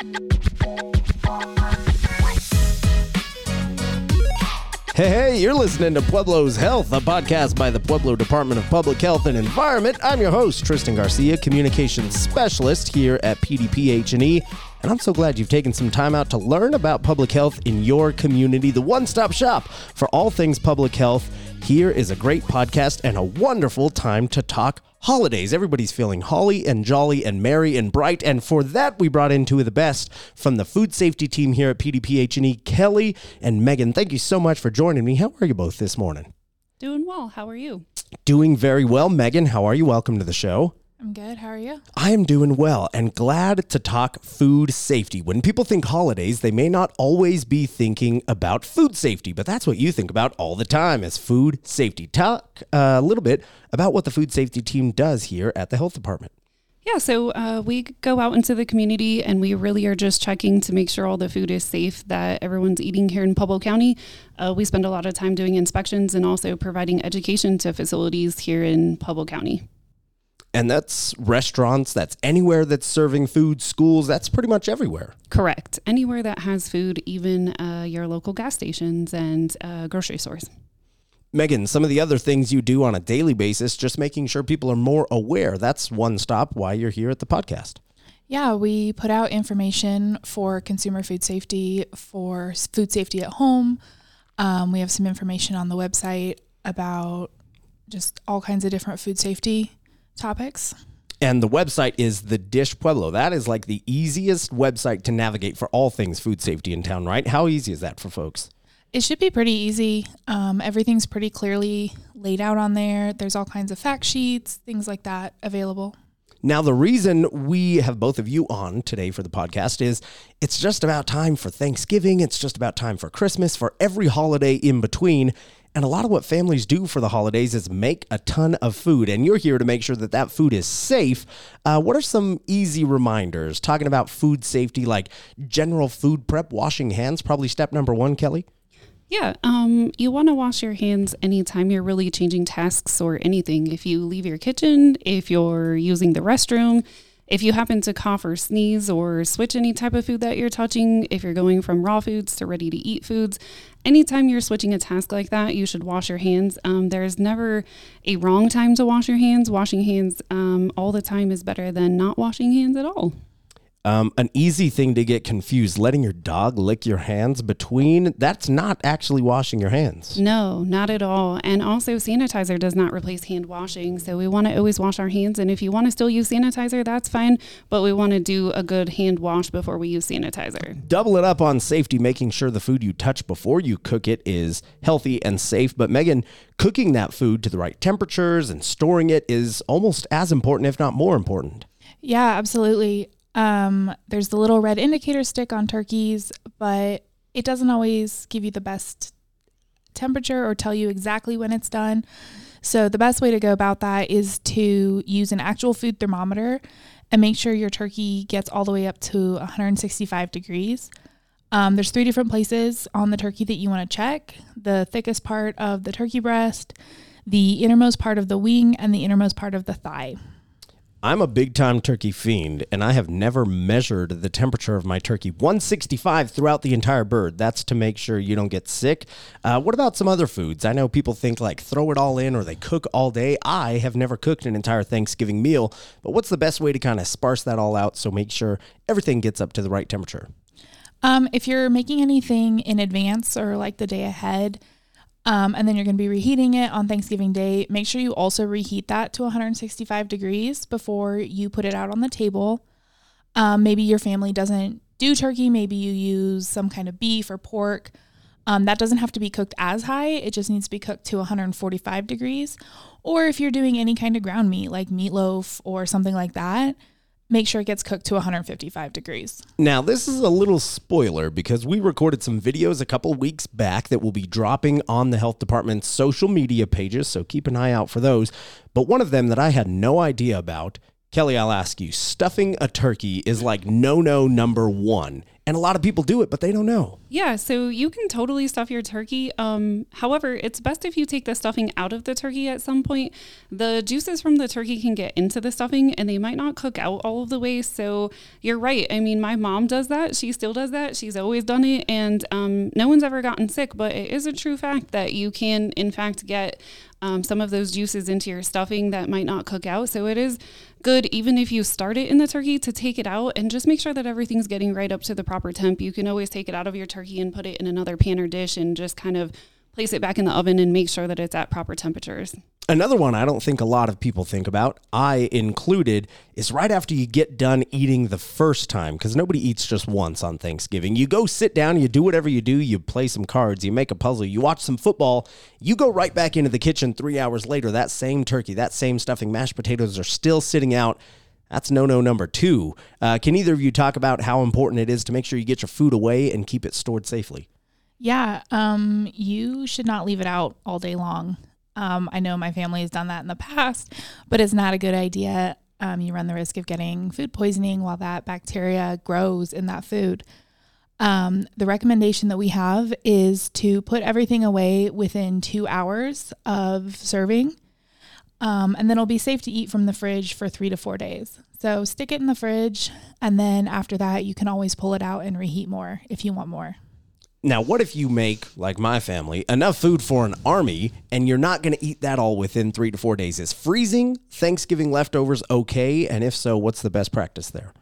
Hey, hey, you're listening to Pueblo's Health, a podcast by the Pueblo Department of Public Health and Environment. I'm your host, Tristan Garcia, communications specialist here at PDPH&E, and I'm so glad you've taken some time out to learn about public health in your community, the one-stop shop for all things public health. Here is a great podcast and a wonderful time to talk holidays. Everybody's feeling holly and jolly and merry and bright. And for that, we brought in two of the best from the food safety team here at PDPH&E, Kelly and Megan. Thank you so much for joining me. How are you both this morning? Doing well. How are you? Doing very well. Megan, how are you? Welcome to the show. I'm good. How are you? I am doing well and glad to talk food safety. When people think holidays, they may not always be thinking about food safety, but that's what you think about all the time is food safety. Talk a little bit about what the food safety team does here at the health department. Yeah, so uh, we go out into the community and we really are just checking to make sure all the food is safe that everyone's eating here in Pueblo County. Uh, we spend a lot of time doing inspections and also providing education to facilities here in Pueblo County. And that's restaurants, that's anywhere that's serving food, schools, that's pretty much everywhere. Correct. Anywhere that has food, even uh, your local gas stations and uh, grocery stores. Megan, some of the other things you do on a daily basis, just making sure people are more aware. That's one stop why you're here at the podcast. Yeah, we put out information for consumer food safety, for food safety at home. Um, we have some information on the website about just all kinds of different food safety topics. And the website is the Dish Pueblo. That is like the easiest website to navigate for all things food safety in town, right? How easy is that for folks? It should be pretty easy. Um, everything's pretty clearly laid out on there. There's all kinds of fact sheets, things like that available. Now, the reason we have both of you on today for the podcast is it's just about time for Thanksgiving. It's just about time for Christmas, for every holiday in between. And a lot of what families do for the holidays is make a ton of food. And you're here to make sure that that food is safe. Uh, what are some easy reminders? Talking about food safety, like general food prep, washing hands, probably step number one, Kelly? Yeah, um, you want to wash your hands anytime you're really changing tasks or anything. If you leave your kitchen, if you're using the restroom, if you happen to cough or sneeze or switch any type of food that you're touching, if you're going from raw foods to ready to eat foods, anytime you're switching a task like that, you should wash your hands. Um, there's never a wrong time to wash your hands. Washing hands um, all the time is better than not washing hands at all. Um, an easy thing to get confused letting your dog lick your hands between that's not actually washing your hands. No not at all. And also sanitizer does not replace hand washing so we want to always wash our hands and if you want to still use sanitizer that's fine but we want to do a good hand wash before we use sanitizer. Double it up on safety making sure the food you touch before you cook it is healthy and safe. But megan cooking that food to the right temperatures and storing it is almost as important if not more important. Yeah absolutely um, there's the little red indicator stick on turkeys, but it doesn't always give you the best temperature or tell you exactly when it's done. So, the best way to go about that is to use an actual food thermometer and make sure your turkey gets all the way up to 165 degrees. Um, there's three different places on the turkey that you want to check the thickest part of the turkey breast, the innermost part of the wing, and the innermost part of the thigh. I'm a big time turkey fiend, and I have never measured the temperature of my turkey. 165 throughout the entire bird. That's to make sure you don't get sick. Uh, what about some other foods? I know people think like throw it all in or they cook all day. I have never cooked an entire Thanksgiving meal, but what's the best way to kind of sparse that all out so make sure everything gets up to the right temperature? Um, if you're making anything in advance or like the day ahead, um, and then you're going to be reheating it on Thanksgiving Day. Make sure you also reheat that to 165 degrees before you put it out on the table. Um, maybe your family doesn't do turkey. Maybe you use some kind of beef or pork. Um, that doesn't have to be cooked as high. It just needs to be cooked to 145 degrees. Or if you're doing any kind of ground meat like meatloaf or something like that, make sure it gets cooked to 155 degrees. Now, this is a little spoiler because we recorded some videos a couple weeks back that will be dropping on the health department's social media pages, so keep an eye out for those. But one of them that I had no idea about, Kelly, I'll ask you, stuffing a turkey is like no no number 1. And a lot of people do it, but they don't know. Yeah, so you can totally stuff your turkey. Um, however, it's best if you take the stuffing out of the turkey at some point. The juices from the turkey can get into the stuffing and they might not cook out all of the way. So you're right. I mean, my mom does that. She still does that. She's always done it. And um, no one's ever gotten sick, but it is a true fact that you can, in fact, get um, some of those juices into your stuffing that might not cook out. So it is good, even if you start it in the turkey, to take it out and just make sure that everything's getting right up to the proper temp. You can always take it out of your turkey and put it in another pan or dish and just kind of place it back in the oven and make sure that it's at proper temperatures. Another one I don't think a lot of people think about, I included, is right after you get done eating the first time, because nobody eats just once on Thanksgiving. You go sit down, you do whatever you do, you play some cards, you make a puzzle, you watch some football, you go right back into the kitchen three hours later. That same turkey, that same stuffing, mashed potatoes are still sitting out. That's no no number two. Uh, can either of you talk about how important it is to make sure you get your food away and keep it stored safely? Yeah, um, you should not leave it out all day long. Um, I know my family has done that in the past, but it's not a good idea. Um, you run the risk of getting food poisoning while that bacteria grows in that food. Um, the recommendation that we have is to put everything away within two hours of serving, um, and then it'll be safe to eat from the fridge for three to four days. So stick it in the fridge, and then after that, you can always pull it out and reheat more if you want more. Now, what if you make, like my family, enough food for an army and you're not going to eat that all within three to four days? Is freezing Thanksgiving leftovers okay? And if so, what's the best practice there?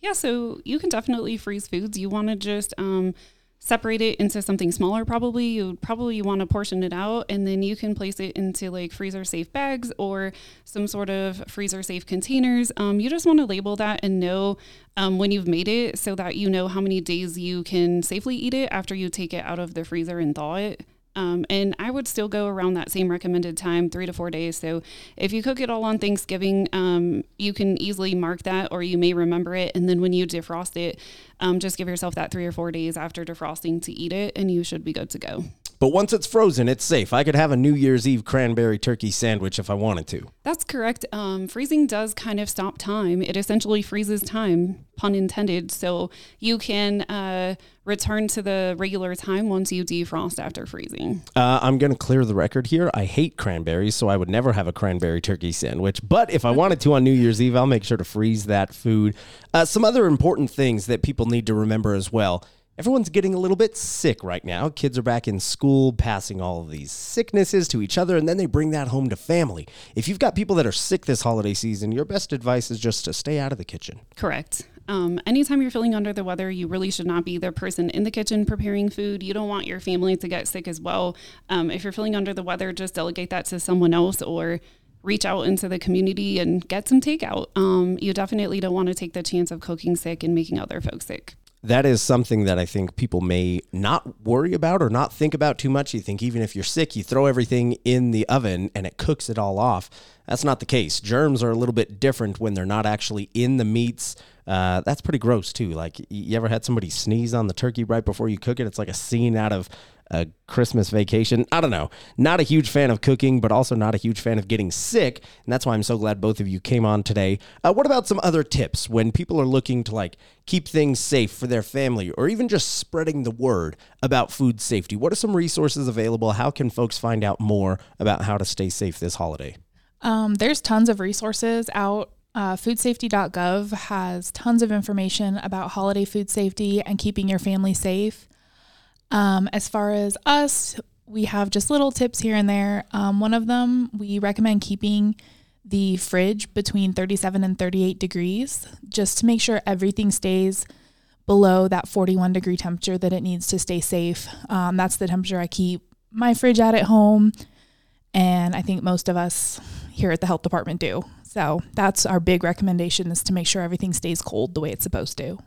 Yeah, so you can definitely freeze foods. You want to just um, separate it into something smaller probably. You would probably want to portion it out and then you can place it into like freezer safe bags or some sort of freezer safe containers. Um, you just want to label that and know um, when you've made it so that you know how many days you can safely eat it after you take it out of the freezer and thaw it um, and I would still go around that same recommended time, three to four days. So if you cook it all on Thanksgiving, um, you can easily mark that or you may remember it. And then when you defrost it, um, just give yourself that three or four days after defrosting to eat it, and you should be good to go. But once it's frozen, it's safe. I could have a New Year's Eve cranberry turkey sandwich if I wanted to. That's correct. Um, freezing does kind of stop time. It essentially freezes time, pun intended. So you can uh, return to the regular time once you defrost after freezing. Uh, I'm going to clear the record here. I hate cranberries, so I would never have a cranberry turkey sandwich. But if I wanted to on New Year's Eve, I'll make sure to freeze that food. Uh, some other important things that people need to remember as well. Everyone's getting a little bit sick right now. Kids are back in school, passing all of these sicknesses to each other, and then they bring that home to family. If you've got people that are sick this holiday season, your best advice is just to stay out of the kitchen. Correct. Um, anytime you're feeling under the weather, you really should not be the person in the kitchen preparing food. You don't want your family to get sick as well. Um, if you're feeling under the weather, just delegate that to someone else or reach out into the community and get some takeout. Um, you definitely don't want to take the chance of cooking sick and making other folks sick that is something that I think people may not worry about or not think about too much. You think even if you're sick, you throw everything in the oven and it cooks it all off. That's not the case. Germs are a little bit different when they're not actually in the meats. Uh, that's pretty gross too. Like you ever had somebody sneeze on the turkey right before you cook it? It's like a scene out of a Christmas vacation. I don't know. Not a huge fan of cooking, but also not a huge fan of getting sick. And that's why I'm so glad both of you came on today. Uh, what about some other tips when people are looking to like keep things safe for their family or even just spreading the word about food safety? What are some resources available? How can folks find out more about how to stay safe this holiday? Um, there's tons of resources out uh, foodsafety.gov has tons of information about holiday food safety and keeping your family safe. Um, as far as us, we have just little tips here and there. Um, one of them, we recommend keeping the fridge between 37 and 38 degrees just to make sure everything stays below that 41 degree temperature that it needs to stay safe. Um, that's the temperature I keep my fridge at at home. And I think most of us here at the health department do. So that's our big recommendation is to make sure everything stays cold the way it's supposed to.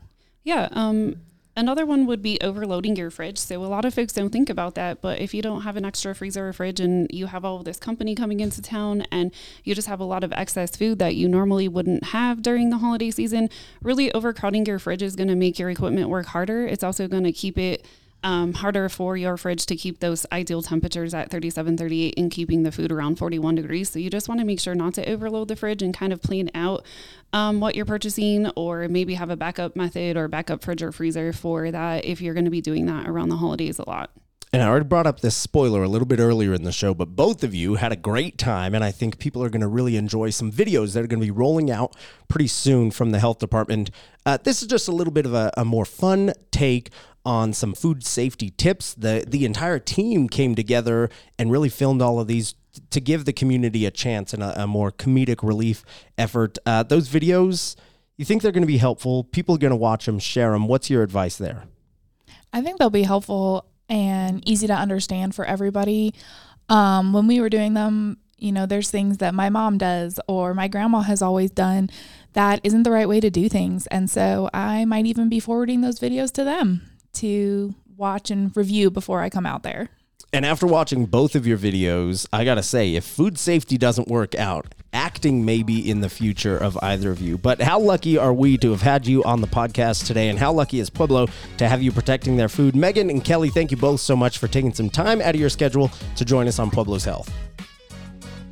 Yeah. Um, Another one would be overloading your fridge. So a lot of folks don't think about that, but if you don't have an extra freezer or fridge and you have all this company coming into town and you just have a lot of excess food that you normally wouldn't have during the holiday season, really overcrowding your fridge is going to make your equipment work harder. It's also going to keep it Um, harder for your fridge to keep those ideal temperatures at 37, 38 and keeping the food around 41 degrees. So you just want to make sure not to overload the fridge and kind of plan out um, what you're purchasing or maybe have a backup method or backup fridge or freezer for that if you're going to be doing that around the holidays a lot. And I already brought up this spoiler a little bit earlier in the show, but both of you had a great time. And I think people are going to really enjoy some videos that are going to be rolling out pretty soon from the health department. Uh, this is just a little bit of a, a more fun take on some food safety tips. The, the entire team came together and really filmed all of these to give the community a chance and a, a more comedic relief effort. Uh, those videos, you think they're going to be helpful? People are going to watch them, share them. What's your advice there? I think they'll be helpful and easy to understand for everybody. Um, when we were doing them, you know, there's things that my mom does or my grandma has always done that isn't the right way to do things. And so I might even be forwarding those videos to them to watch and review before I come out there. And after watching both of your videos, I gotta say, if food safety doesn't work out, acting maybe in the future of either of you. But how lucky are we to have had you on the podcast today? And how lucky is Pueblo to have you protecting their food? Megan and Kelly, thank you both so much for taking some time out of your schedule to join us on Pueblo's Health.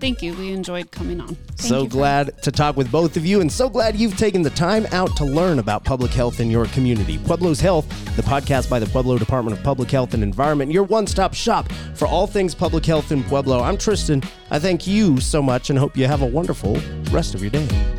Thank you. We enjoyed coming on. Thank so you, glad to talk with both of you, and so glad you've taken the time out to learn about public health in your community. Pueblo's Health, the podcast by the Pueblo Department of Public Health and Environment, your one stop shop for all things public health in Pueblo. I'm Tristan. I thank you so much and hope you have a wonderful rest of your day.